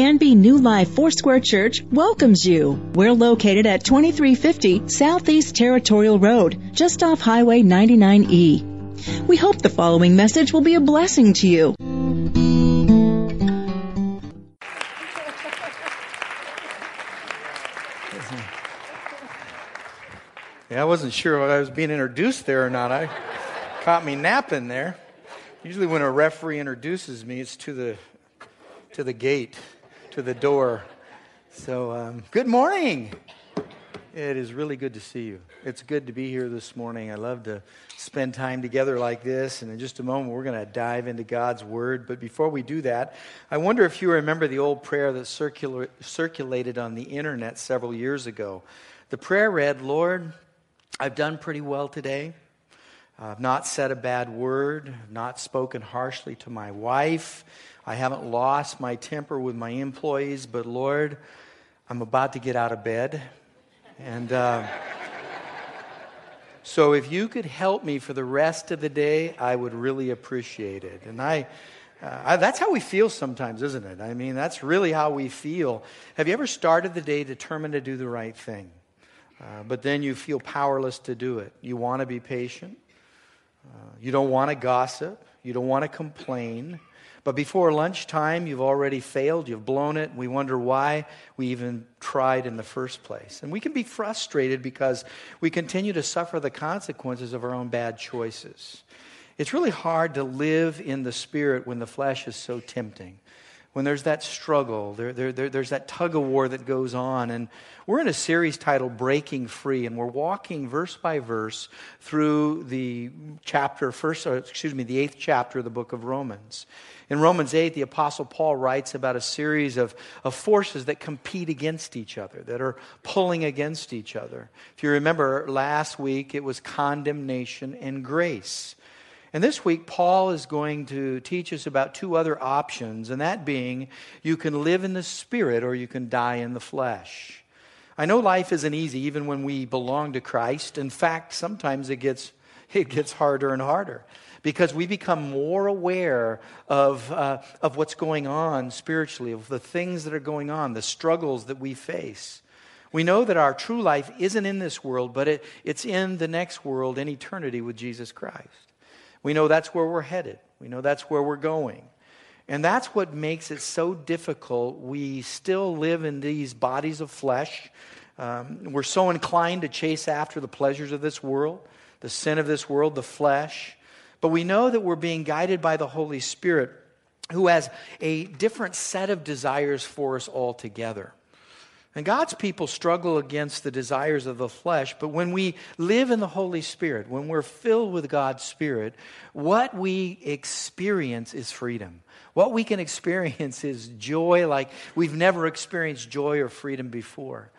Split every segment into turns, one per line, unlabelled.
Canby New Life Foursquare Church welcomes you. We're located at 2350 Southeast Territorial Road, just off Highway 99E. We hope the following message will be a blessing to you.
Yeah, I wasn't sure if I was being introduced there or not. I caught me napping there. Usually, when a referee introduces me, it's to the to the gate, to the door. So, um, good morning. It is really good to see you. It's good to be here this morning. I love to spend time together like this. And in just a moment, we're going to dive into God's Word. But before we do that, I wonder if you remember the old prayer that circula- circulated on the internet several years ago. The prayer read, Lord, I've done pretty well today. I've not said a bad word, not spoken harshly to my wife. I haven't lost my temper with my employees, but Lord, I'm about to get out of bed. And uh, so if you could help me for the rest of the day, I would really appreciate it. And I, uh, I, that's how we feel sometimes, isn't it? I mean, that's really how we feel. Have you ever started the day determined to do the right thing? Uh, but then you feel powerless to do it. You want to be patient. Uh, you don't want to gossip. You don't want to complain. But before lunchtime, you've already failed. You've blown it. We wonder why we even tried in the first place. And we can be frustrated because we continue to suffer the consequences of our own bad choices. It's really hard to live in the spirit when the flesh is so tempting when there's that struggle, there, there, there, there's that tug of war that goes on. And we're in a series titled Breaking Free, and we're walking verse by verse through the chapter, first, excuse me, the eighth chapter of the book of Romans. In Romans 8, the Apostle Paul writes about a series of, of forces that compete against each other, that are pulling against each other. If you remember last week, it was condemnation and grace. And this week, Paul is going to teach us about two other options, and that being you can live in the spirit or you can die in the flesh. I know life isn't easy even when we belong to Christ. In fact, sometimes it gets, it gets harder and harder because we become more aware of, uh, of what's going on spiritually, of the things that are going on, the struggles that we face. We know that our true life isn't in this world, but it, it's in the next world in eternity with Jesus Christ. We know that's where we're headed. We know that's where we're going. And that's what makes it so difficult. We still live in these bodies of flesh. Um, we're so inclined to chase after the pleasures of this world, the sin of this world, the flesh. But we know that we're being guided by the Holy Spirit, who has a different set of desires for us altogether. And God's people struggle against the desires of the flesh, but when we live in the Holy Spirit, when we're filled with God's Spirit, what we experience is freedom. What we can experience is joy like we've never experienced joy or freedom before.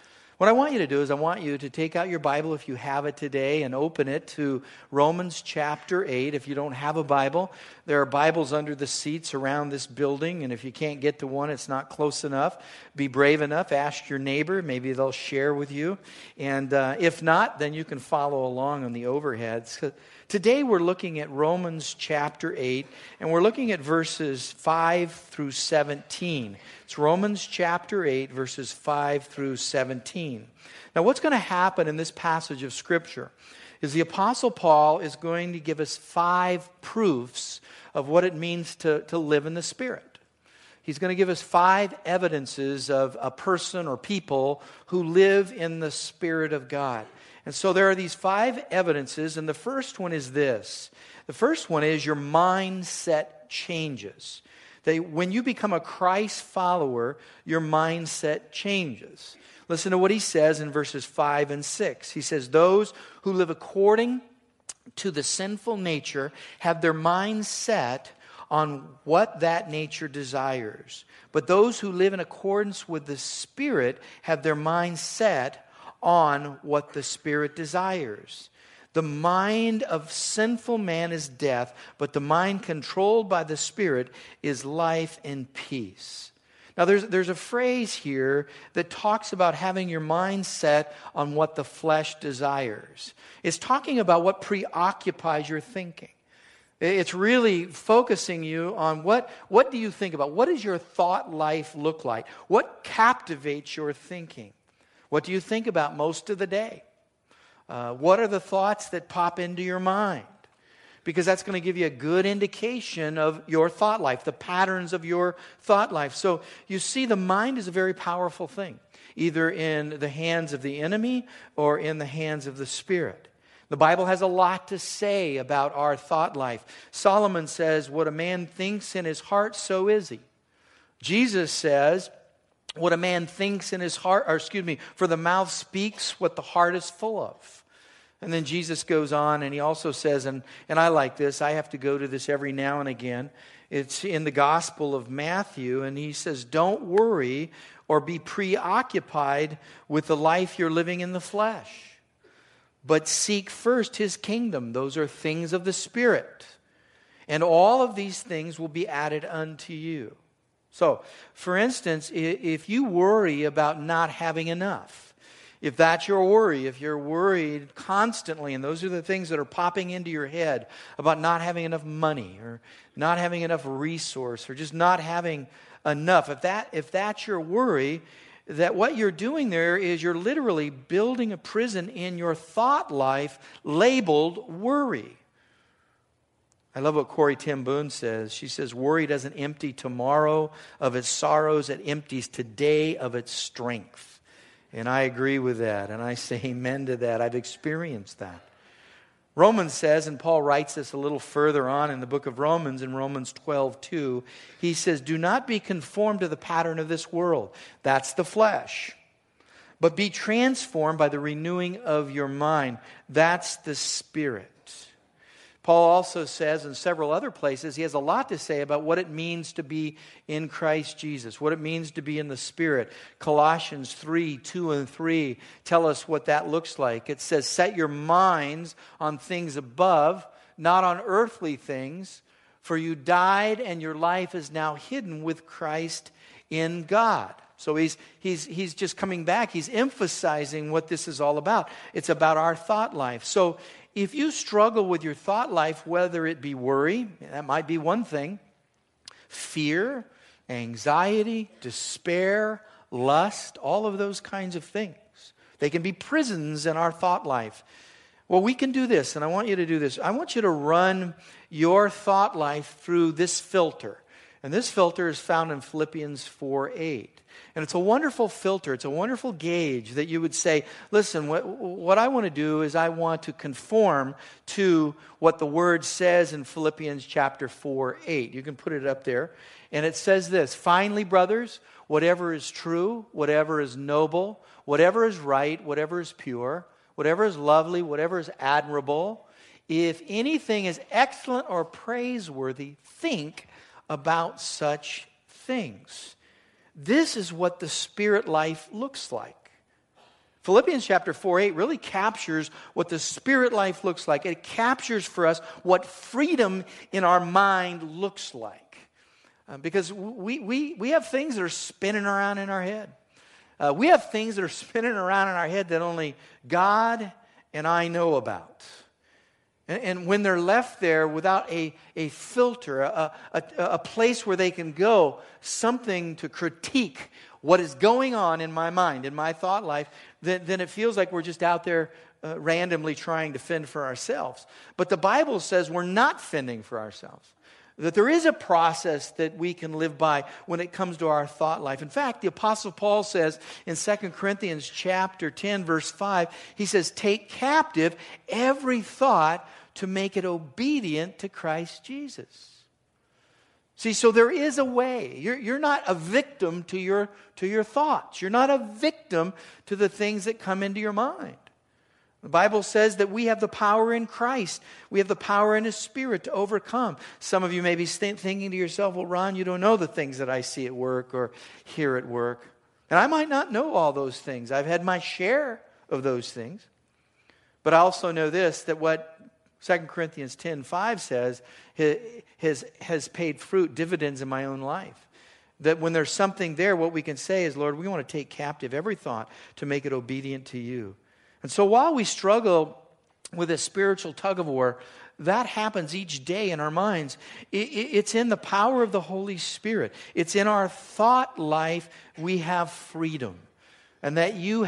What I want you to do is, I want you to take out your Bible if you have it today and open it to Romans chapter 8. If you don't have a Bible, there are Bibles under the seats around this building. And if you can't get to one, it's not close enough, be brave enough. Ask your neighbor. Maybe they'll share with you. And uh, if not, then you can follow along on the overheads. Today we're looking at Romans chapter 8, and we're looking at verses 5 through 17. It's Romans chapter 8, verses 5 through 17. Now, what's going to happen in this passage of Scripture is the Apostle Paul is going to give us five proofs of what it means to, to live in the Spirit. He's going to give us five evidences of a person or people who live in the Spirit of God. And so there are these five evidences, and the first one is this. The first one is your mindset changes. When you become a Christ follower, your mindset changes. Listen to what he says in verses 5 and 6. He says, Those who live according to the sinful nature have their mind set on what that nature desires. But those who live in accordance with the Spirit have their mind set on what the Spirit desires. The mind of sinful man is death, but the mind controlled by the Spirit is life and peace. Now, there's, there's a phrase here that talks about having your mind set on what the flesh desires. It's talking about what preoccupies your thinking. It's really focusing you on what, what do you think about? What does your thought life look like? What captivates your thinking? What do you think about most of the day? Uh, what are the thoughts that pop into your mind? Because that's going to give you a good indication of your thought life, the patterns of your thought life. So you see, the mind is a very powerful thing, either in the hands of the enemy or in the hands of the Spirit. The Bible has a lot to say about our thought life. Solomon says, What a man thinks in his heart, so is he. Jesus says, What a man thinks in his heart, or excuse me, for the mouth speaks what the heart is full of. And then Jesus goes on and he also says, and, and I like this, I have to go to this every now and again. It's in the Gospel of Matthew, and he says, Don't worry or be preoccupied with the life you're living in the flesh but seek first his kingdom. Those are things of the Spirit. And all of these things will be added unto you. So, for instance, if you worry about not having enough, if that's your worry, if you're worried constantly, and those are the things that are popping into your head about not having enough money or not having enough resource or just not having enough, if, that, if that's your worry, that what you're doing there is you're literally building a prison in your thought life labeled worry. I love what Corrie ten Boom says. She says, Worry doesn't empty tomorrow of its sorrows, it empties today of its strength. And I agree with that, and I say amen to that. I've experienced that. Romans says, and Paul writes this a little further on in the book of Romans, in Romans 12, 2, he says, Do not be conformed to the pattern of this world. That's the flesh. But be transformed by the renewing of your mind. That's the spirit. Paul also says in several other places, he has a lot to say about what it means to be in Christ Jesus, what it means to be in the Spirit. Colossians 3 2 and 3 tell us what that looks like. It says, Set your minds on things above, not on earthly things, for you died and your life is now hidden with Christ in God. So he's, he's, he's just coming back. He's emphasizing what this is all about. It's about our thought life. So if you struggle with your thought life, whether it be worry, that might be one thing, fear, anxiety, despair, lust, all of those kinds of things, they can be prisons in our thought life. Well, we can do this, and I want you to do this. I want you to run your thought life through this filter. And this filter is found in Philippians 4 8. And it's a wonderful filter, it's a wonderful gauge that you would say, listen, what, what I want to do is I want to conform to what the word says in Philippians chapter 4 8. You can put it up there. And it says this Finally, brothers, whatever is true, whatever is noble, whatever is right, whatever is pure, whatever is lovely, whatever is admirable, if anything is excellent or praiseworthy, think about such things. This is what the spirit life looks like. Philippians chapter 4 8 really captures what the spirit life looks like. It captures for us what freedom in our mind looks like. Uh, because we, we, we have things that are spinning around in our head. Uh, we have things that are spinning around in our head that only God and I know about. And, and when they're left there without a, a filter, a, a, a place where they can go, something to critique what is going on in my mind, in my thought life, then, then it feels like we're just out there uh, randomly trying to fend for ourselves. But the Bible says we're not fending for ourselves. That there is a process that we can live by when it comes to our thought life. In fact, the apostle Paul says in 2 Corinthians chapter 10 verse 5, he says, "Take captive every thought to make it obedient to Christ Jesus. See, so there is a way. You're, you're not a victim to your, to your thoughts. You're not a victim to the things that come into your mind. The Bible says that we have the power in Christ. We have the power in His Spirit to overcome. Some of you may be thinking to yourself, well, Ron, you don't know the things that I see at work or hear at work. And I might not know all those things. I've had my share of those things. But I also know this that what 2 Corinthians 10 5 says, has, has paid fruit, dividends in my own life. That when there's something there, what we can say is, Lord, we want to take captive every thought to make it obedient to you. And so while we struggle with a spiritual tug of war, that happens each day in our minds. It's in the power of the Holy Spirit, it's in our thought life we have freedom. And that you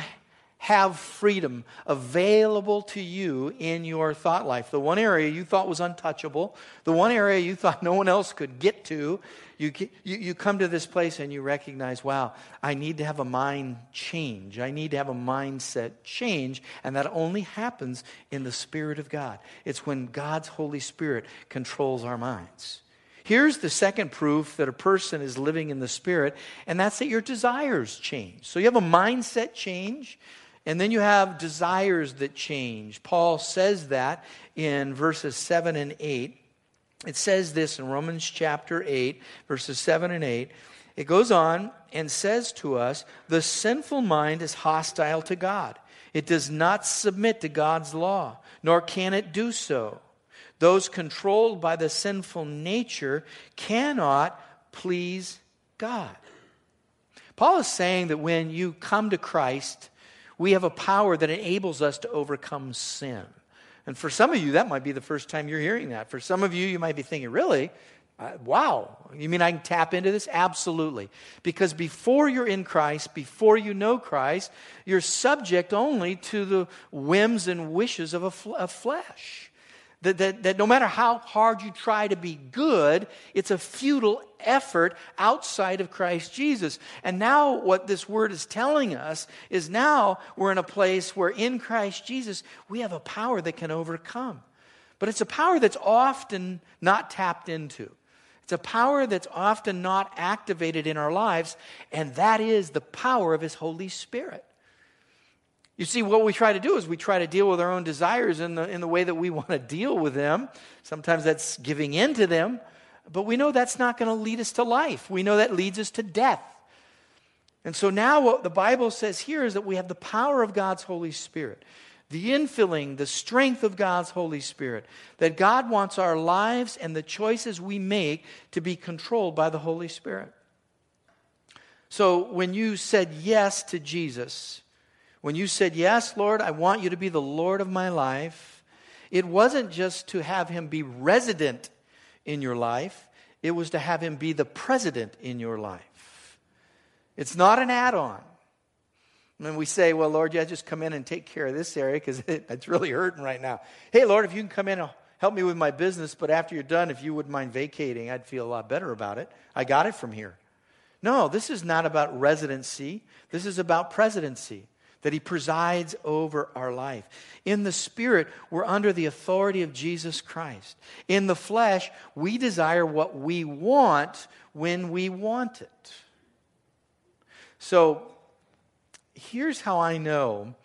have freedom available to you in your thought life. The one area you thought was untouchable, the one area you thought no one else could get to, you, you, you come to this place and you recognize, wow, I need to have a mind change. I need to have a mindset change. And that only happens in the Spirit of God. It's when God's Holy Spirit controls our minds. Here's the second proof that a person is living in the Spirit, and that's that your desires change. So you have a mindset change, and then you have desires that change. Paul says that in verses 7 and 8. It says this in Romans chapter 8, verses 7 and 8. It goes on and says to us the sinful mind is hostile to God. It does not submit to God's law, nor can it do so. Those controlled by the sinful nature cannot please God. Paul is saying that when you come to Christ, we have a power that enables us to overcome sin. And for some of you, that might be the first time you're hearing that. For some of you, you might be thinking, really? Uh, wow. You mean I can tap into this? Absolutely. Because before you're in Christ, before you know Christ, you're subject only to the whims and wishes of a fl- of flesh. That, that, that no matter how hard you try to be good, it's a futile effort outside of Christ Jesus. And now, what this word is telling us is now we're in a place where in Christ Jesus we have a power that can overcome. But it's a power that's often not tapped into. It's a power that's often not activated in our lives, and that is the power of His Holy Spirit. You see, what we try to do is we try to deal with our own desires in the, in the way that we want to deal with them. Sometimes that's giving in to them, but we know that's not going to lead us to life. We know that leads us to death. And so now, what the Bible says here is that we have the power of God's Holy Spirit, the infilling, the strength of God's Holy Spirit, that God wants our lives and the choices we make to be controlled by the Holy Spirit. So when you said yes to Jesus, when you said, Yes, Lord, I want you to be the Lord of my life, it wasn't just to have him be resident in your life, it was to have him be the president in your life. It's not an add on. When we say, Well, Lord, yeah, just come in and take care of this area because it, it's really hurting right now. Hey, Lord, if you can come in and help me with my business, but after you're done, if you wouldn't mind vacating, I'd feel a lot better about it. I got it from here. No, this is not about residency, this is about presidency that He presides over our life. In the Spirit, we're under the authority of Jesus Christ. In the flesh, we desire what we want when we want it. So, here's how I know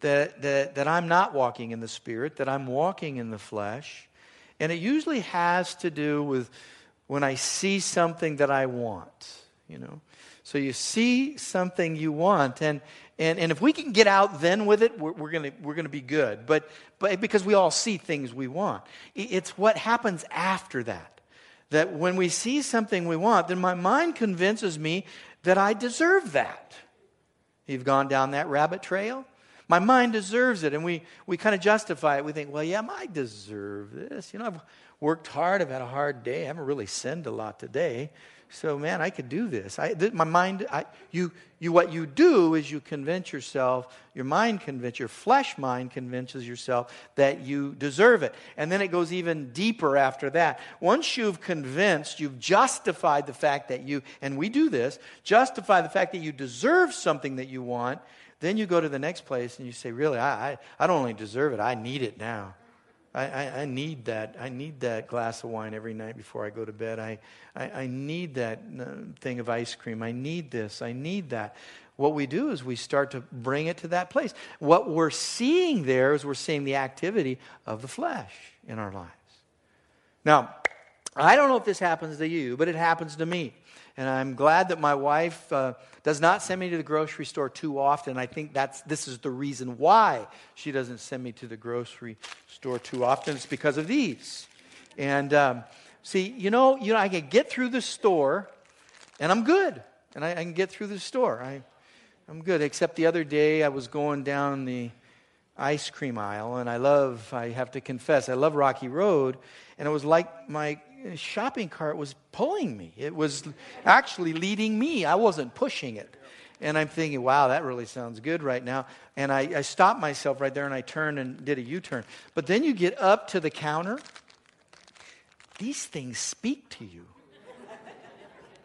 that, that, that I'm not walking in the Spirit, that I'm walking in the flesh. And it usually has to do with when I see something that I want, you know. So you see something you want, and, and, and if we can get out then with it, we're, we're going we're gonna be good. But, but because we all see things we want, it's what happens after that. That when we see something we want, then my mind convinces me that I deserve that. You've gone down that rabbit trail? My mind deserves it. And we, we kind of justify it. We think, well, yeah, I deserve this. You know, I've worked hard. I've had a hard day. I haven't really sinned a lot today. So, man, I could do this. I, th- my mind, I, you, you, what you do is you convince yourself, your mind convinces, your flesh mind convinces yourself that you deserve it. And then it goes even deeper after that. Once you've convinced, you've justified the fact that you, and we do this, justify the fact that you deserve something that you want, then you go to the next place and you say, really, I, I, I don't only deserve it, I need it now. I, I, I, need that. I need that glass of wine every night before I go to bed. I, I, I need that uh, thing of ice cream. I need this. I need that. What we do is we start to bring it to that place. What we're seeing there is we're seeing the activity of the flesh in our lives. Now, I don't know if this happens to you, but it happens to me. And I'm glad that my wife uh, does not send me to the grocery store too often. I think that's, this is the reason why she doesn't send me to the grocery store too often. It's because of these. And um, see, you know, you know, I can get through the store and I'm good. And I, I can get through the store. I, I'm good. Except the other day I was going down the ice cream aisle, and I love, I have to confess, I love Rocky Road, and it was like my Uh, shopping cart was pulling me. It was actually leading me. I wasn't pushing it. And I'm thinking, wow, that really sounds good right now. And I, I stopped myself right there and I turned and did a U turn. But then you get up to the counter, these things speak to you.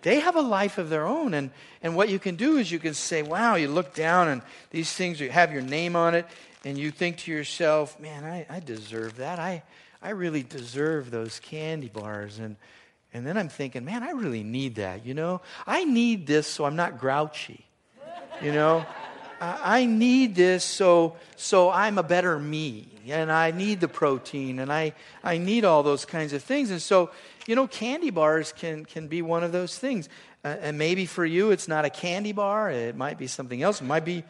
They have a life of their own. And, and what you can do is you can say, wow, you look down and these things you have your name on it, and you think to yourself, man, I, I deserve that. I, I really deserve those candy bars. And, and then I'm thinking, man, I really need that, you know? I need this so I'm not grouchy, you know? I need this so, so I'm a better me. And I need the protein and I, I need all those kinds of things. And so, you know, candy bars can, can be one of those things. Uh, and maybe for you, it's not a candy bar. It might be something else. It might be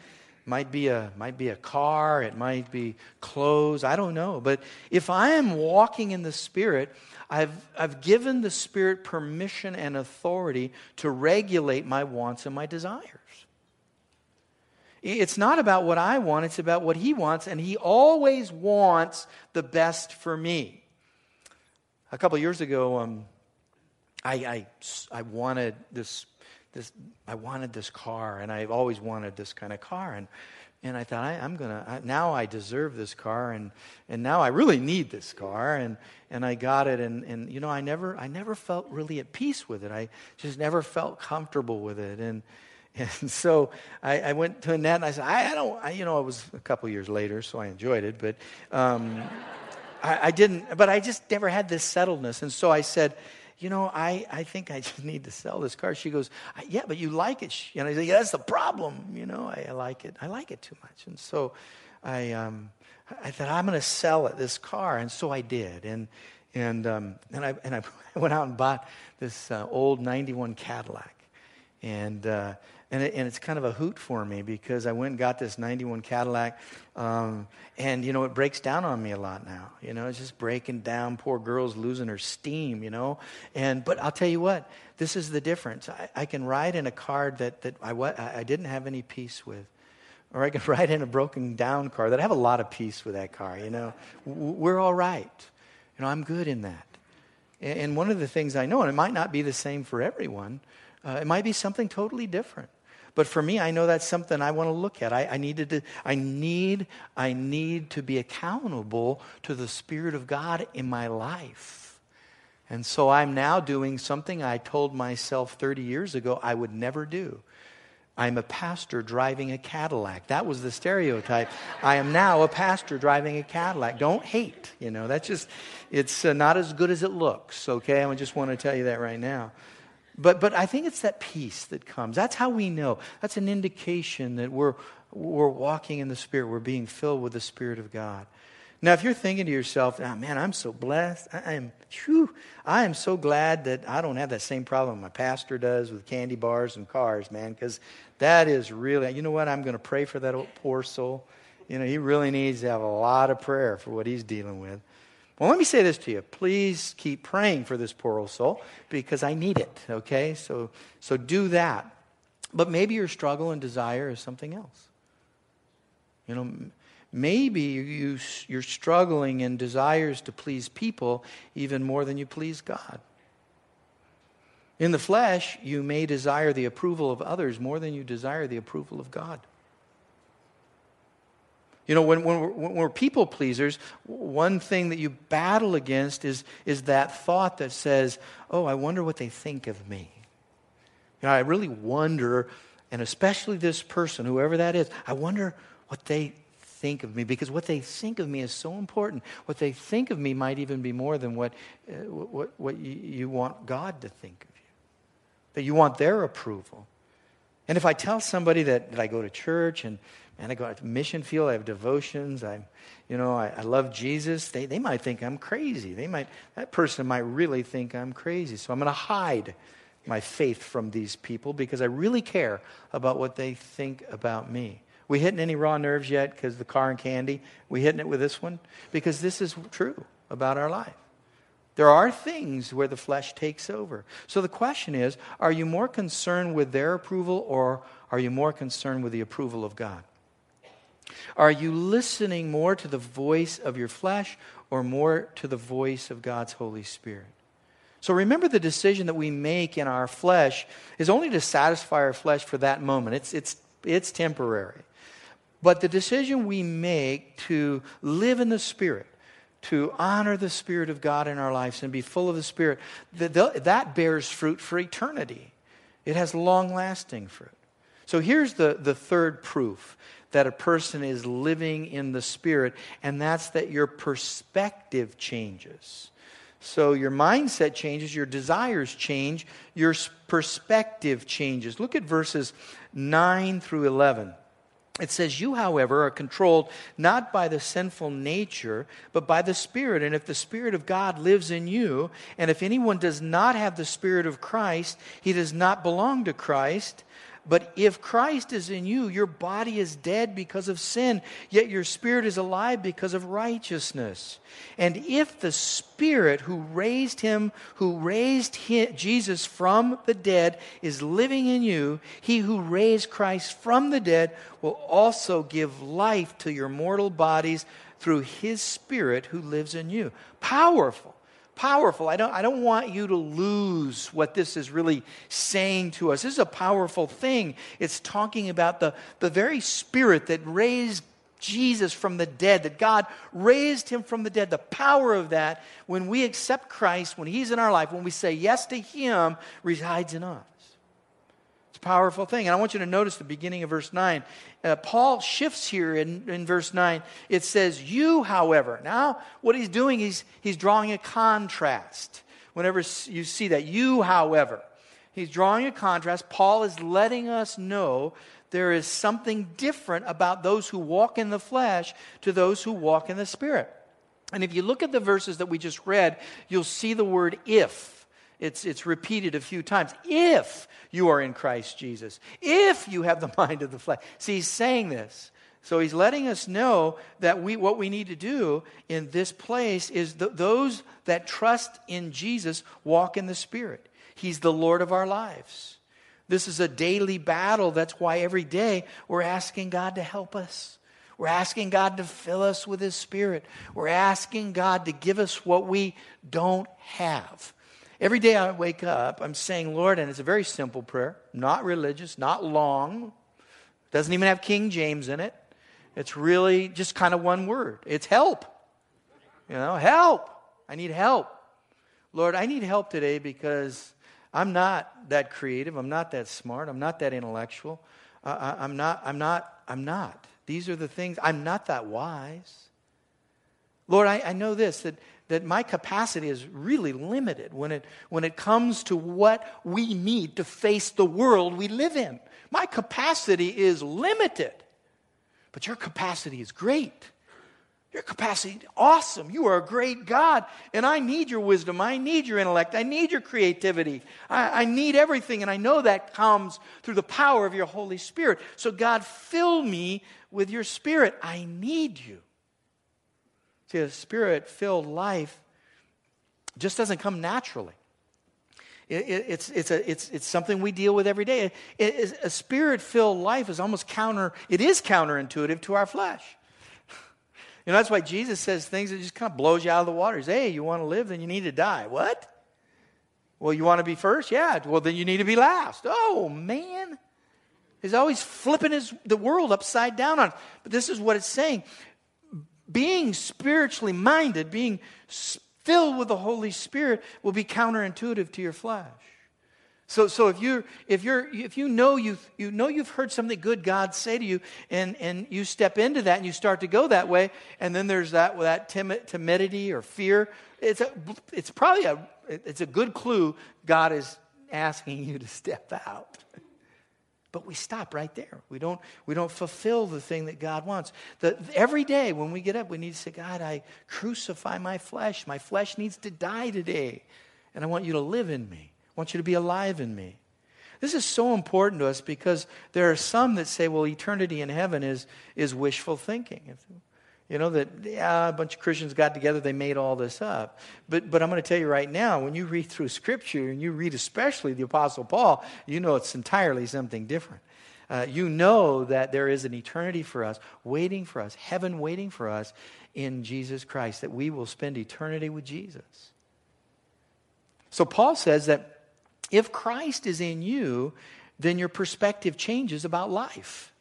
might be a might be a car it might be clothes i don't know. But if i am walking in the spirit i've i've given the spirit permission and authority to regulate my wants and my desires. It's not about what i want it's about what he wants and he always wants the best for me. A couple years ago um, I, I, I wanted this this, I wanted this car, and I've always wanted this kind of car. And, and I thought, I, am going to, now I deserve this car, and, and now I really need this car. And, and I got it, and, and, you know, I never, I never felt really at peace with it. I just never felt comfortable with it. And, and so I, I went to Annette, and I said, I, I don't, I, you know, it was a couple years later, so I enjoyed it, but um, I, I didn't, but I just never had this settledness. And so I said, you know, I, I think I just need to sell this car. She goes, yeah, but you like it. And I said, yeah, that's the problem. You know, I, I like it. I like it too much. And so I, um, I thought, I'm going to sell it, this car. And so I did. And, and, um, and, I, and I went out and bought this uh, old 91 Cadillac. And, uh, and, it, and it's kind of a hoot for me because I went and got this 91 Cadillac. Um, and, you know, it breaks down on me a lot now. You know, it's just breaking down. Poor girl's losing her steam, you know. And, but I'll tell you what, this is the difference. I, I can ride in a car that, that I, I didn't have any peace with. Or I can ride in a broken down car that I have a lot of peace with that car, you know. We're all right. You know, I'm good in that. And one of the things I know, and it might not be the same for everyone, uh, it might be something totally different. But for me, I know that's something I want to look at. I, I, needed to, I, need, I need to be accountable to the Spirit of God in my life. And so I'm now doing something I told myself 30 years ago I would never do. I'm a pastor driving a Cadillac. That was the stereotype. I am now a pastor driving a Cadillac. Don't hate, you know. That's just, it's uh, not as good as it looks, okay? I just want to tell you that right now. But, but I think it's that peace that comes. That's how we know. That's an indication that we're, we're walking in the Spirit. We're being filled with the Spirit of God. Now, if you're thinking to yourself, oh, man, I'm so blessed. I am, whew, I am so glad that I don't have that same problem my pastor does with candy bars and cars, man, because that is really, you know what? I'm going to pray for that poor soul. You know, he really needs to have a lot of prayer for what he's dealing with. Well, let me say this to you. Please keep praying for this poor old soul because I need it, okay? So, so do that. But maybe your struggle and desire is something else. You know, maybe you, you're struggling in desires to please people even more than you please God. In the flesh, you may desire the approval of others more than you desire the approval of God. You know, when, when, we're, when, we're, people pleasers, one thing that you battle against is, is that thought that says, oh, I wonder what they think of me. You know, I really wonder, and especially this person, whoever that is, I wonder what they think of me because what they think of me is so important. What they think of me might even be more than what, uh, what, what you, you want God to think of you, that you want their approval. And if I tell somebody that, that I go to church and and I go to mission field, I have devotions, I, you know, I, I love Jesus. They, they might think I'm crazy. They might, that person might really think I'm crazy. So I'm going to hide my faith from these people because I really care about what they think about me. We hitting any raw nerves yet because the car and candy? We hitting it with this one? Because this is true about our life. There are things where the flesh takes over. So the question is are you more concerned with their approval or are you more concerned with the approval of God? Are you listening more to the voice of your flesh or more to the voice of God's Holy Spirit? So remember the decision that we make in our flesh is only to satisfy our flesh for that moment. It's, it's, it's temporary. But the decision we make to live in the Spirit, to honor the Spirit of God in our lives and be full of the Spirit, that, bears fruit for eternity. It has long lasting fruit. So here's the, the third proof that a person is living in the Spirit, and that's that your perspective changes. So your mindset changes, your desires change, your perspective changes. Look at verses 9 through 11. It says, You, however, are controlled not by the sinful nature, but by the Spirit. And if the Spirit of God lives in you, and if anyone does not have the Spirit of Christ, he does not belong to Christ. But if Christ is in you, your body is dead because of sin, yet your spirit is alive because of righteousness. And if the Spirit who raised him, who raised him, Jesus from the dead, is living in you, he who raised Christ from the dead will also give life to your mortal bodies through his Spirit who lives in you. Powerful powerful. I don't, I don't want you to lose what this is really saying to us. This is a powerful thing. It's talking about the, the very spirit that raised Jesus from the dead, that God raised him from the dead. The power of that, when we accept Christ, when he's in our life, when we say yes to him, resides in us powerful thing. And I want you to notice the beginning of verse 9. Uh, Paul shifts here in, in verse 9. It says, You, however. Now, what he's doing, he's, he's drawing a contrast. Whenever you see that, you, however. He's drawing a contrast. Paul is letting us know there is something different about those who walk in the flesh to those who walk in the spirit. And if you look at the verses that we just read, you'll see the word if. It's, it's repeated a few times. If you are in Christ Jesus, if you have the mind of the flesh. See, he's saying this. So he's letting us know that we, what we need to do in this place is th- those that trust in Jesus walk in the Spirit. He's the Lord of our lives. This is a daily battle. That's why every day we're asking God to help us. We're asking God to fill us with His Spirit. We're asking God to give us what we don't have. Every day I wake up, I'm saying, Lord, and it's a very simple prayer, not religious, not long, doesn't even have King James in it. It's really just kind of one word it's help. You know, help. I need help. Lord, I need help today because I'm not that creative. I'm not that smart. I'm not that intellectual. Uh, I, I'm not, I'm not, I'm not. These are the things, I'm not that wise. Lord, I, I know this that that my capacity is really limited when it, when it comes to what we need to face the world we live in. My capacity is limited, but your capacity is great. Your capacity, awesome. You are a great God. And I need your wisdom. I need your intellect. I need your creativity. I, I, need everything. And I know that comes through the power of your Holy Spirit. So, God, fill me with your Spirit. I need you. See, a spirit filled life just doesn't come naturally. It, it, it's, it's, a, it's, it's something we deal with every day. It, a spirit filled life is almost counter, it is counterintuitive to our flesh. You know, that's why Jesus says things that just kind of blows you out of the water. He says, hey, you want to live, then you need to die. What? Well, you want to be first? Yeah. Well, then you need to be last. Oh, man. He's always flipping his, the world upside down on. But this is what it's saying being spiritually minded, being filled with the Holy Spirit, will be counterintuitive to your flesh. So, so if you if you're if you know you've, you know you've heard something good God say to you, and and you step into that and you start to go that way, and then there's that that timid, timidity or fear. It's a it's probably a it's a good clue God is asking you to step out. But we stop right there. We don't, we don't fulfill the thing that God wants. The, every day when we get up, we need to say, God, I crucify my flesh. My flesh needs to die today. And I want you to live in me. I want you to be alive in me. This is so important to us because there are some that say, well, eternity in heaven is, is wishful thinking. You know, that yeah, a bunch of Christians got together, they made all this up. But, but I'm going to tell you right now, when you read through Scripture, and you read especially the Apostle Paul, you know it's entirely something different. Uh, you know that there is an eternity for us, waiting for us, heaven waiting for us in Jesus Christ, that we will spend eternity with Jesus. So Paul says that if Christ is in you, then your perspective changes about life.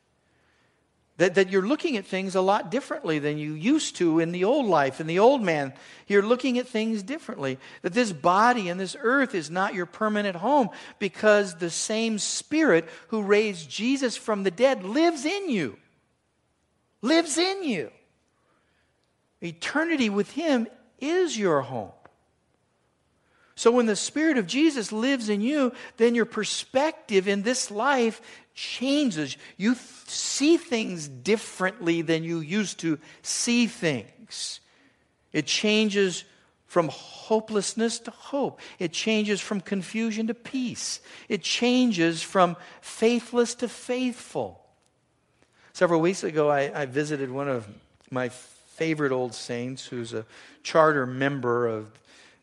That, that you're looking at things a lot differently than you used to in the old life, in the old man. You're looking at things differently. That this body and this earth is not your permanent home because the same Spirit who raised Jesus from the dead lives in you. Lives in you. Eternity with Him is your home. So when the Spirit of Jesus lives in you, then your perspective in this life changes. You th- see things differently than you used to see things. It changes from hopelessness to hope. It changes from confusion to peace. It changes from faithless to faithful. Several weeks ago, I, I visited one of my favorite old saints who's a charter member of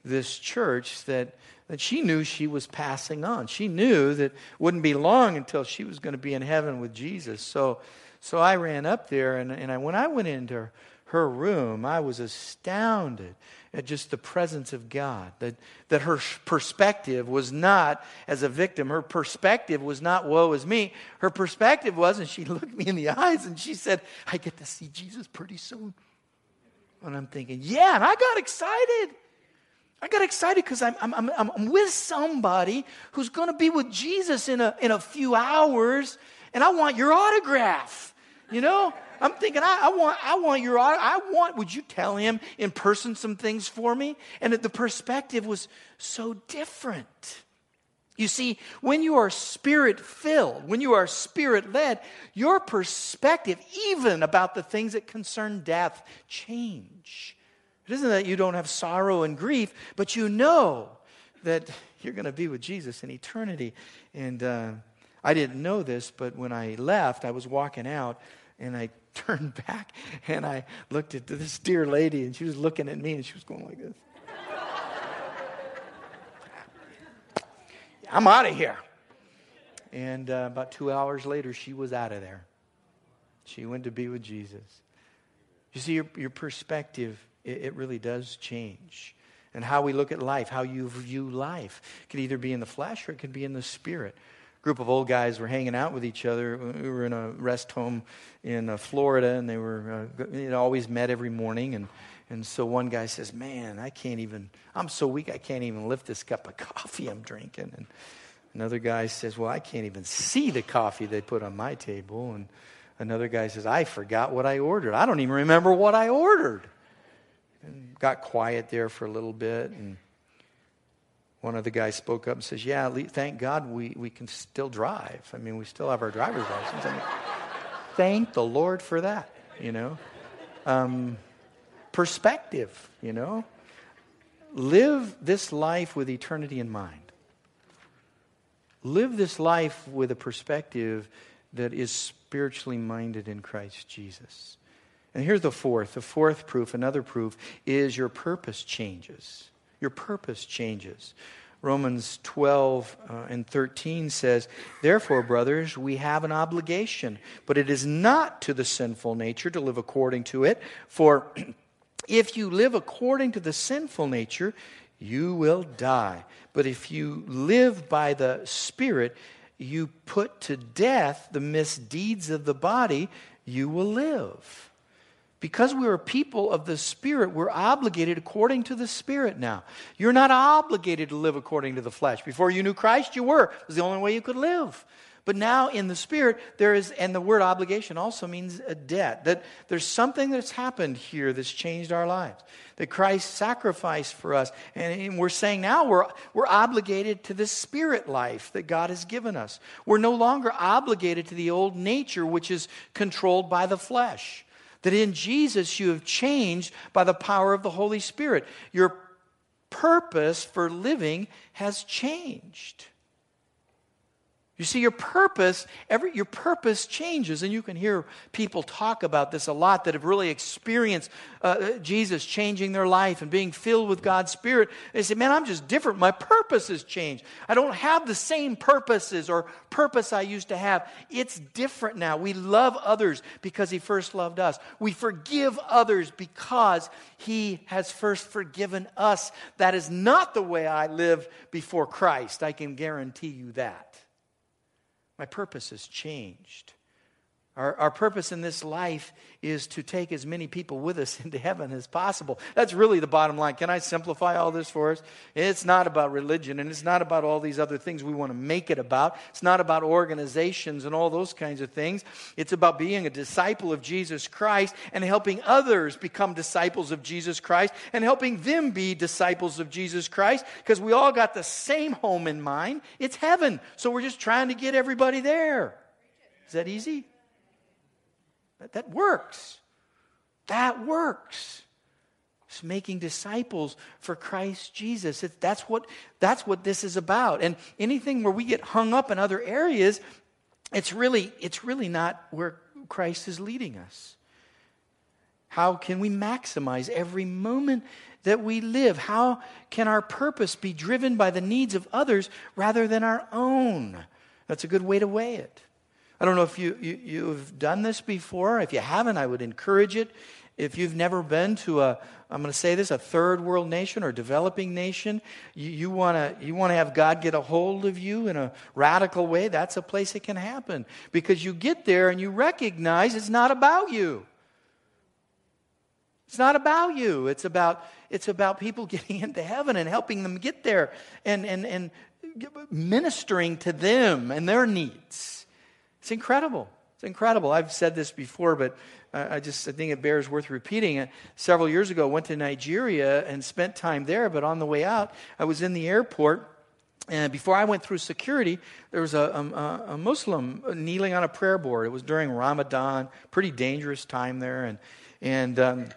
this church that, that she knew she was passing on. She knew that it wouldn't be long until she was going to be in heaven with Jesus. So, so I ran up there, and, and I, when I went into her room, I was astounded at just the presence of God. That, that her perspective was not as a victim. Her perspective was not, woe is me. Her perspective was, and she looked me in the eyes and she said, I get to see Jesus pretty soon. And I'm thinking, yeah, and I got excited. I got excited because I'm, I'm, I'm, I'm with somebody who's going to be with Jesus in a, in a few hours, and I want your autograph. You know? I'm thinking, I, I, want, I want your, autograph I want, would you tell him in person some things for me? And the perspective was so different. You see, when you are spirit filled, when you are spirit led, your perspective, even about the things that concern death, change. It isn't that you don't have sorrow and grief, but you know that you're going to be with Jesus in eternity. And uh, I didn't know this, but when I left, I was walking out and I turned back and I looked at this dear lady and she was looking at me and she was going like this. I'm out of here. And uh, about two hours later, she was out of there. She went to be with Jesus. You see, your, your perspective it, it really does change. And how we look at life, how you view life, it could either be in the flesh or it could be in the spirit. Group of old guys were hanging out with each other. We were in a rest home in uh, Florida, and they were uh, always met every morning. And, and so one guy says, Man, I can't even, I'm so weak, I can't even lift this cup of coffee I'm drinking. And another guy says, Well, I can't even see the coffee they put on my table. And another guy says, I forgot what I ordered. I don't even remember what I ordered got quiet there for a little bit. And one of the guys spoke up and says, Yeah, thank God we, we can still drive. I mean, we still have our driver's license. I mean, thank the Lord for that, you know. Um, perspective, you know. Live this life with eternity in mind. Live this life with a perspective that is spiritually minded in Christ Jesus. And here's the fourth. The fourth proof, another proof, is your purpose changes. Your purpose changes. Romans 12 uh, and 13 says, Therefore, brothers, we have an obligation, but it is not to the sinful nature to live according to it. For if you live according to the sinful nature, you will die. But if you live by the Spirit, you put to death the misdeeds of the body, you will live. Because we are people of the Spirit, we're obligated according to the Spirit now. You're not obligated to live according to the flesh. Before you knew Christ, you were. It was the only way you could live. But now in the Spirit, there is, and the word obligation also means a debt. That there's something that's happened here that's changed our lives. That Christ sacrificed for us. And we're saying now we're, we're obligated to this spirit life that God has given us. We're no longer obligated to the old nature, which is controlled by the flesh. That in Jesus you have changed by the power of the Holy Spirit. Your purpose for living has changed. You see, your purpose, every, your purpose changes, and you can hear people talk about this a lot that have really experienced uh, Jesus changing their life and being filled with God's Spirit. They say, Man, I'm just different. My purpose has changed. I don't have the same purposes or purpose I used to have. It's different now. We love others because He first loved us. We forgive others because He has first forgiven us. That is not the way I lived before Christ. I can guarantee you that. My purpose has changed. Our, our purpose in this life is to take as many people with us into heaven as possible. That's really the bottom line. Can I simplify all this for us? It's not about religion and it's not about all these other things we want to make it about. It's not about organizations and all those kinds of things. It's about being a disciple of Jesus Christ and helping others become disciples of Jesus Christ and helping them be disciples of Jesus Christ because we all got the same home in mind. It's heaven. So we're just trying to get everybody there. Is that easy? That, that works. That works. It's making disciples for Christ Jesus. It, that's, what, that's what this is about. And anything where we get hung up in other areas, it's really, it's really not where Christ is leading us. How can we maximize every moment that we live? How can our purpose be driven by the needs of others rather than our own? That's a good way to weigh it. I don't know if you, you, you've done this before. If you haven't, I would encourage it. If you've never been to a, I'm going to say this, a third world nation or developing nation, you, you want to you wanna have God get a hold of you in a radical way, that's a place it can happen. Because you get there and you recognize it's not about you. It's not about you. It's about, it's about people getting into heaven and helping them get there and, and, and ministering to them and their needs. It's incredible. It's incredible. I've said this before, but I just I think it bears worth repeating. Several years ago, I went to Nigeria and spent time there, but on the way out, I was in the airport. And before I went through security, there was a, a, a Muslim kneeling on a prayer board. It was during Ramadan, pretty dangerous time there. And, and, um,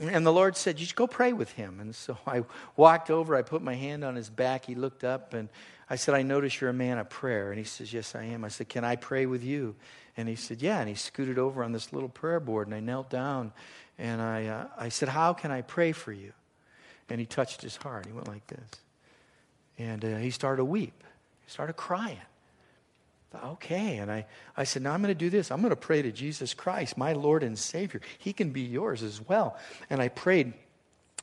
and the Lord said, You should go pray with him. And so I walked over, I put my hand on his back. He looked up, and I said, I notice you're a man of prayer. And he says, Yes, I am. I said, Can I pray with you? And he said, Yeah. And he scooted over on this little prayer board, and I knelt down. And I, uh, I said, How can I pray for you? And he touched his heart. He went like this. And uh, he started to weep. He started crying. Thought, okay. And I, I said, Now I'm going to do this. I'm going to pray to Jesus Christ, my Lord and Savior. He can be yours as well. And I prayed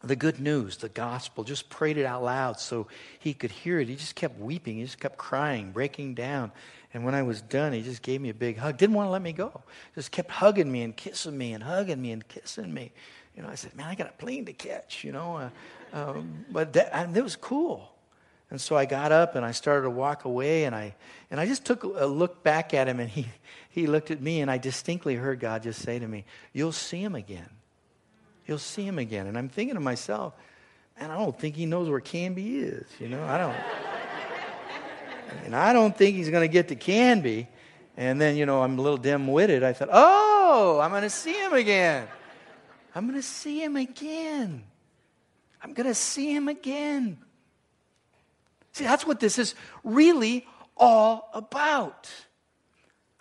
the good news, the gospel, just prayed it out loud so he could hear it. He just kept weeping. He just kept crying, breaking down. And when I was done, he just gave me a big hug. Didn't want to let me go. Just kept hugging me and kissing me and hugging me and kissing me. You know, I said, man, I got a plane to catch, you know. Uh, um, but that, and it was cool. And so I got up and I started to walk away and I, and I just took a look back at him and he, he looked at me and I distinctly heard God just say to me, you'll see him again. You'll see him again. And I'm thinking to myself, man, I don't think he knows where Canby is. You know, I don't. and I don't think he's going to get to Canby. And then, you know, I'm a little dim witted. I thought, oh, I'm going to see him again. I'm going to see him again. I'm going to see him again. See, that's what this is really all about.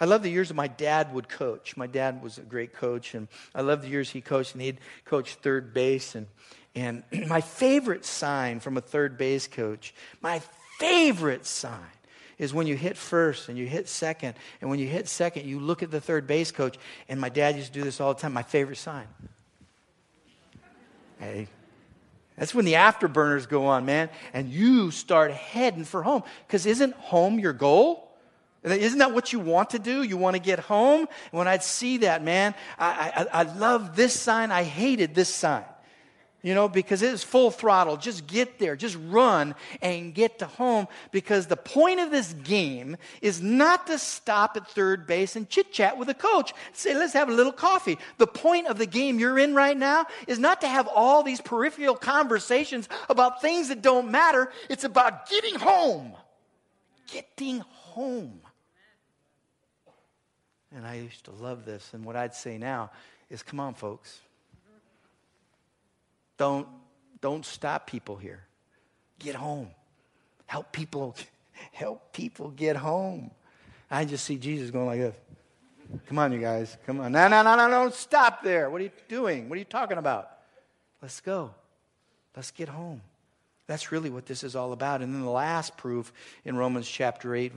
I love the years that my dad would coach. My dad was a great coach, and I love the years he coached, and he'd coach third base. And, and my favorite sign from a third base coach, my favorite sign, is when you hit first and you hit second. And when you hit second, you look at the third base coach. And my dad used to do this all the time. My favorite sign. Hey, that's when the afterburners go on, man. And you start heading for home. Because isn't home your goal? Isn't that what you want to do? You want to get home? When I'd see that, man, I, I, I love this sign. I hated this sign. You know, because it is full throttle. Just get there. Just run and get to home. Because the point of this game is not to stop at third base and chit chat with a coach. Say, let's have a little coffee. The point of the game you're in right now is not to have all these peripheral conversations about things that don't matter. It's about getting home. Getting home. And I used to love this. And what I'd say now is come on, folks. Don't, don't stop people here. Get home. Help people, help people get home. I just see Jesus going like this. Come on, you guys. Come on. No, no, no, no, no. Stop there. What are you doing? What are you talking about? Let's go. Let's get home. That's really what this is all about. And then the last proof in Romans chapter 8,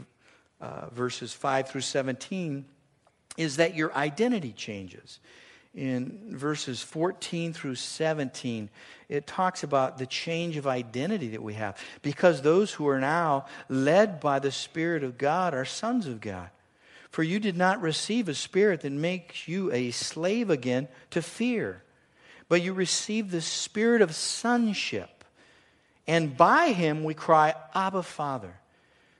uh, verses 5 through 17, is that your identity changes. In verses 14 through 17, it talks about the change of identity that we have. Because those who are now led by the Spirit of God are sons of God. For you did not receive a spirit that makes you a slave again to fear, but you received the spirit of sonship. And by him we cry, Abba, Father.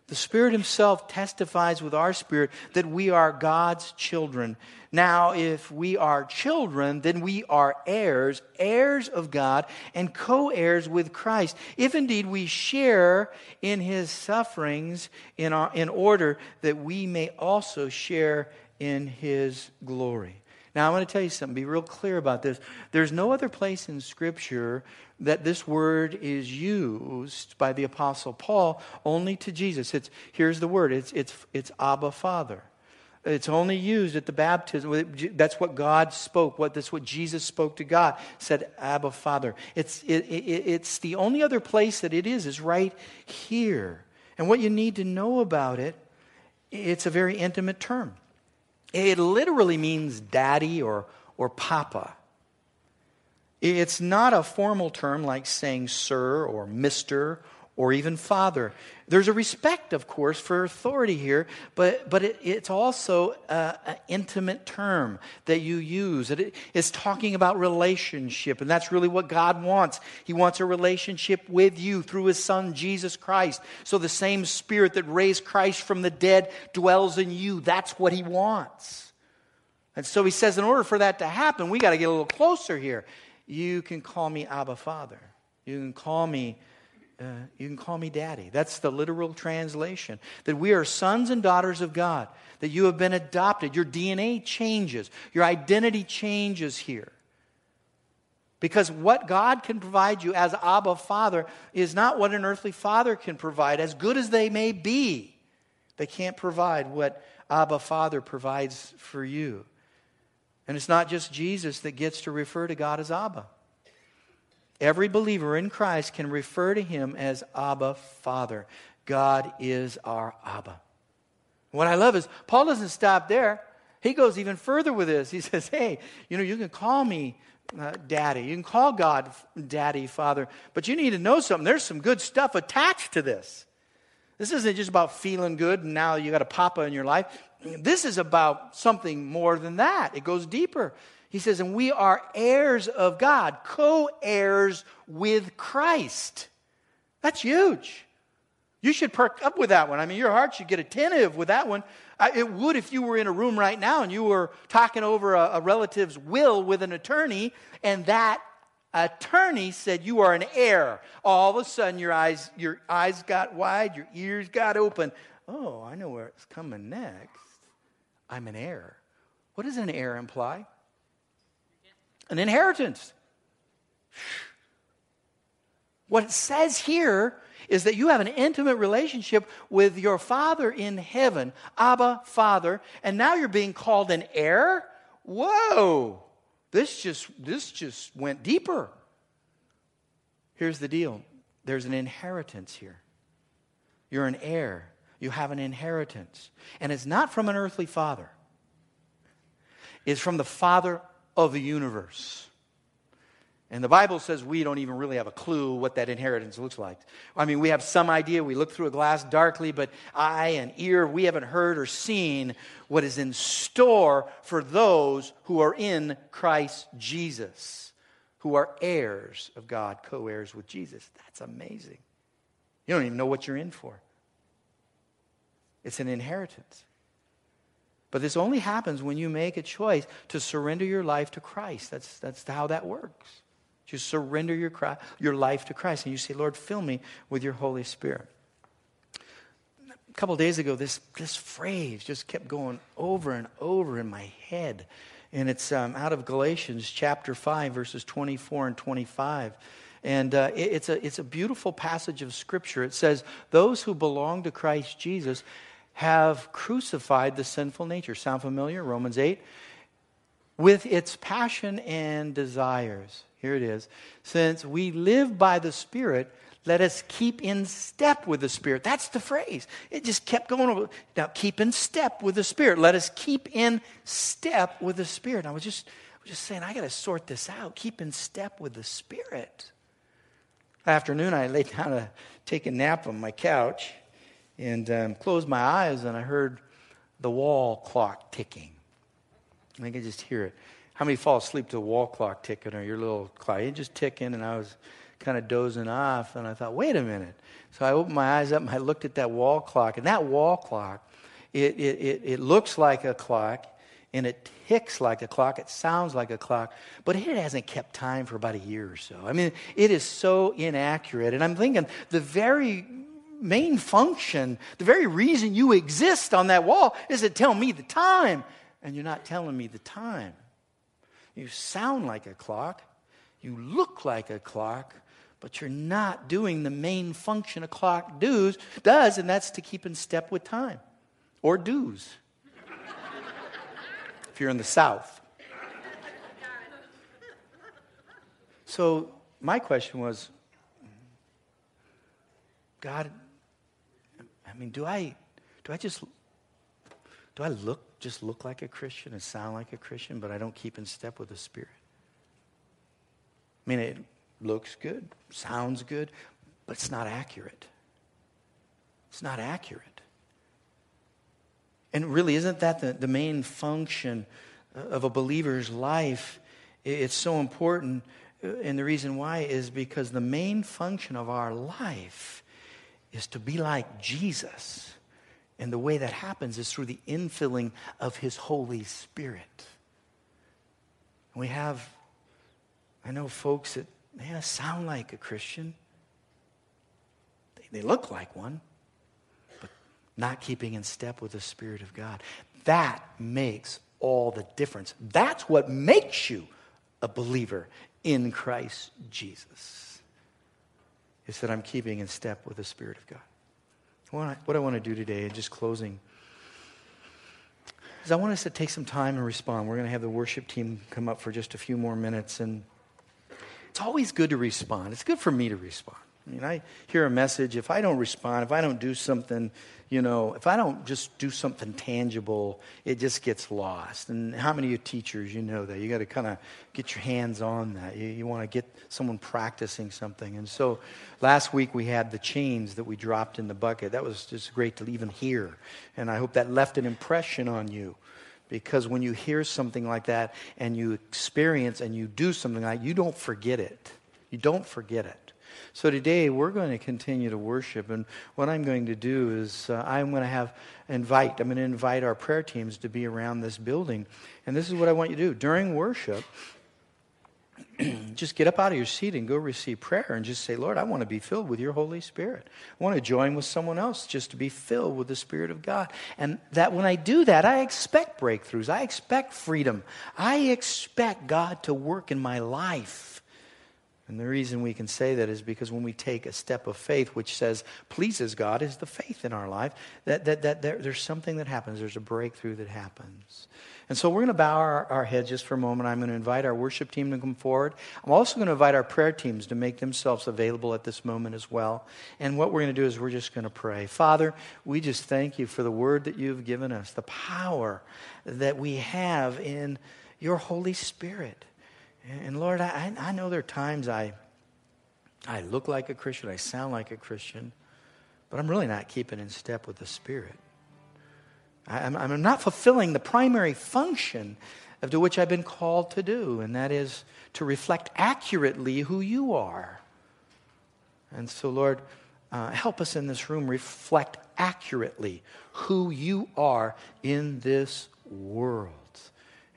The Spirit Himself testifies with our spirit that we are God's children. Now, if we are children, then we are heirs, heirs of God, and co heirs with Christ. If indeed we share in His sufferings in, our, in order that we may also share in His glory. Now, I want to tell you something, be real clear about this. There's no other place in Scripture that this word is used by the Apostle Paul only to Jesus. It's, here's the word it's, it's, it's Abba Father. It's only used at the baptism. That's what God spoke. What that's what Jesus spoke to God. Said Abba Father. It's it, it, it's the only other place that it is is right here. And what you need to know about it, it's a very intimate term. It literally means daddy or or papa. It's not a formal term like saying sir or mister or even father. There's a respect, of course, for authority here, but, but it, it's also uh, an intimate term that you use. It is talking about relationship, and that's really what God wants. He wants a relationship with you through His Son, Jesus Christ. So the same Spirit that raised Christ from the dead dwells in you. That's what He wants. And so He says, in order for that to happen, we got to get a little closer here. You can call me Abba Father. You can call me. Uh, you can call me daddy. That's the literal translation. That we are sons and daughters of God. That you have been adopted. Your DNA changes. Your identity changes here. Because what God can provide you as Abba Father is not what an earthly father can provide, as good as they may be. They can't provide what Abba Father provides for you. And it's not just Jesus that gets to refer to God as Abba. Every believer in Christ can refer to him as Abba Father. God is our Abba. What I love is Paul doesn't stop there. He goes even further with this. He says, Hey, you know, you can call me uh, daddy. You can call God daddy, father. But you need to know something. There's some good stuff attached to this. This isn't just about feeling good and now you got a papa in your life. This is about something more than that. It goes deeper. He says, and we are heirs of God, co heirs with Christ. That's huge. You should perk up with that one. I mean, your heart should get attentive with that one. It would if you were in a room right now and you were talking over a, a relative's will with an attorney, and that attorney said you are an heir. All of a sudden, your eyes, your eyes got wide, your ears got open. Oh, I know where it's coming next. I'm an heir. What does an heir imply? An inheritance. What it says here is that you have an intimate relationship with your Father in heaven, Abba, Father, and now you're being called an heir? Whoa! This just this just went deeper. Here's the deal. There's an inheritance here. You're an heir you have an inheritance. And it's not from an earthly father, it's from the Father of the universe. And the Bible says we don't even really have a clue what that inheritance looks like. I mean, we have some idea. We look through a glass darkly, but eye and ear, we haven't heard or seen what is in store for those who are in Christ Jesus, who are heirs of God, co heirs with Jesus. That's amazing. You don't even know what you're in for. It's an inheritance. But this only happens when you make a choice to surrender your life to Christ. That's, that's how that works. You surrender your, your life to Christ and you say, Lord, fill me with your Holy Spirit. A couple days ago, this, this phrase just kept going over and over in my head. And it's um, out of Galatians chapter 5, verses 24 and 25. And uh, it, it's, a, it's a beautiful passage of Scripture. It says, Those who belong to Christ Jesus have crucified the sinful nature. Sound familiar? Romans 8. With its passion and desires. Here it is. Since we live by the Spirit, let us keep in step with the Spirit. That's the phrase. It just kept going over. Now, keep in step with the Spirit. Let us keep in step with the Spirit. I was just, I was just saying, I got to sort this out. Keep in step with the Spirit. Afternoon, I laid down to take a nap on my couch and um, closed my eyes, and I heard the wall clock ticking. I could just hear it. How many fall asleep to the wall clock ticking or your little clock? It just ticking, and I was kind of dozing off, and I thought, wait a minute. So I opened my eyes up and I looked at that wall clock, and that wall clock, it, it, it, it looks like a clock, and it ticks like a clock, it sounds like a clock, but it hasn't kept time for about a year or so. I mean, it is so inaccurate. And I'm thinking the very main function, the very reason you exist on that wall is to tell me the time, and you're not telling me the time. You sound like a clock, you look like a clock, but you're not doing the main function a clock does, does and that's to keep in step with time or dues. if you're in the South. So, my question was God, I mean, do I, do I just, do I look, just look like a Christian and sound like a Christian, but I don't keep in step with the Spirit? I mean, it looks good, sounds good, but it's not accurate. It's not accurate. And really, isn't that the, the main function of a believer's life? It's so important. Uh, and the reason why is because the main function of our life is to be like Jesus. And the way that happens is through the infilling of his Holy Spirit. We have, I know folks that they sound like a Christian. They, they look like one, but not keeping in step with the Spirit of God. That makes all the difference. That's what makes you a believer in Christ Jesus. Is that I'm keeping in step with the Spirit of God. What I, want to do today, and just closing, is I want us to take some time and respond. We're going to have the worship team come up for just a few more minutes and it's always good to respond. It's good for me to respond. I mean, I hear a message. If I don't respond, if I don't do something, you know, if I don't just do something tangible, it just gets lost. And how many of you teachers, you know that? You got to kind of get your hands on that. You, you want to get someone practicing something. And so last week we had the chains that we dropped in the bucket. That was just great to even hear. And I hope that left an impression on you. Because when you hear something like that and you experience and you do something like that, you don't forget it. You don't forget it. So today we're going to continue to worship, and what I'm going to do is uh, I'm going to have invite. I'm going to invite our prayer teams to be around this building, and this is what I want you to do during worship. just get up out of your seat and go receive prayer and just say, Lord, I want to be filled with your Holy Spirit. I want to join with someone else just to be filled with the Spirit of God. And that when I do that, I expect breakthroughs. I expect freedom. I expect God to work in my life. And the reason we can say that is because when we take a step of faith, which says pleases God, is the faith in our life, that, that, that there, there's something that happens. There's a breakthrough that happens. And so we're going to bow our, our heads just for a moment. I'm going to invite our worship team to come forward. I'm also going to invite our prayer teams to make themselves available at this moment as well. And what we're going to do is we're just going to pray. Father, we just thank you for the word that you've given us, the power that we have in your Holy Spirit. And Lord, I, I know there are times I, I look like a Christian, I sound like a Christian, but I'm really not keeping in step with the Spirit. I'm, I'm not fulfilling the primary function of to which I've been called to do, and that is to reflect accurately who you are. And so, Lord, uh, help us in this room reflect accurately who you are in this world.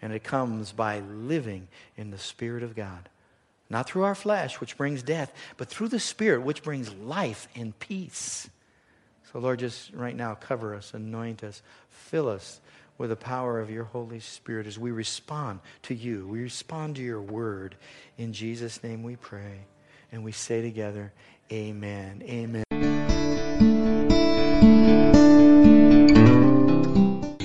And it comes by living in the Spirit of God. Not through our flesh, which brings death, but through the Spirit, which brings life and peace. So, Lord, just right now, cover us, anoint us, fill us with the power of your Holy Spirit as we respond to you. We respond to your word. In Jesus' name we pray. And we say together, Amen. Amen.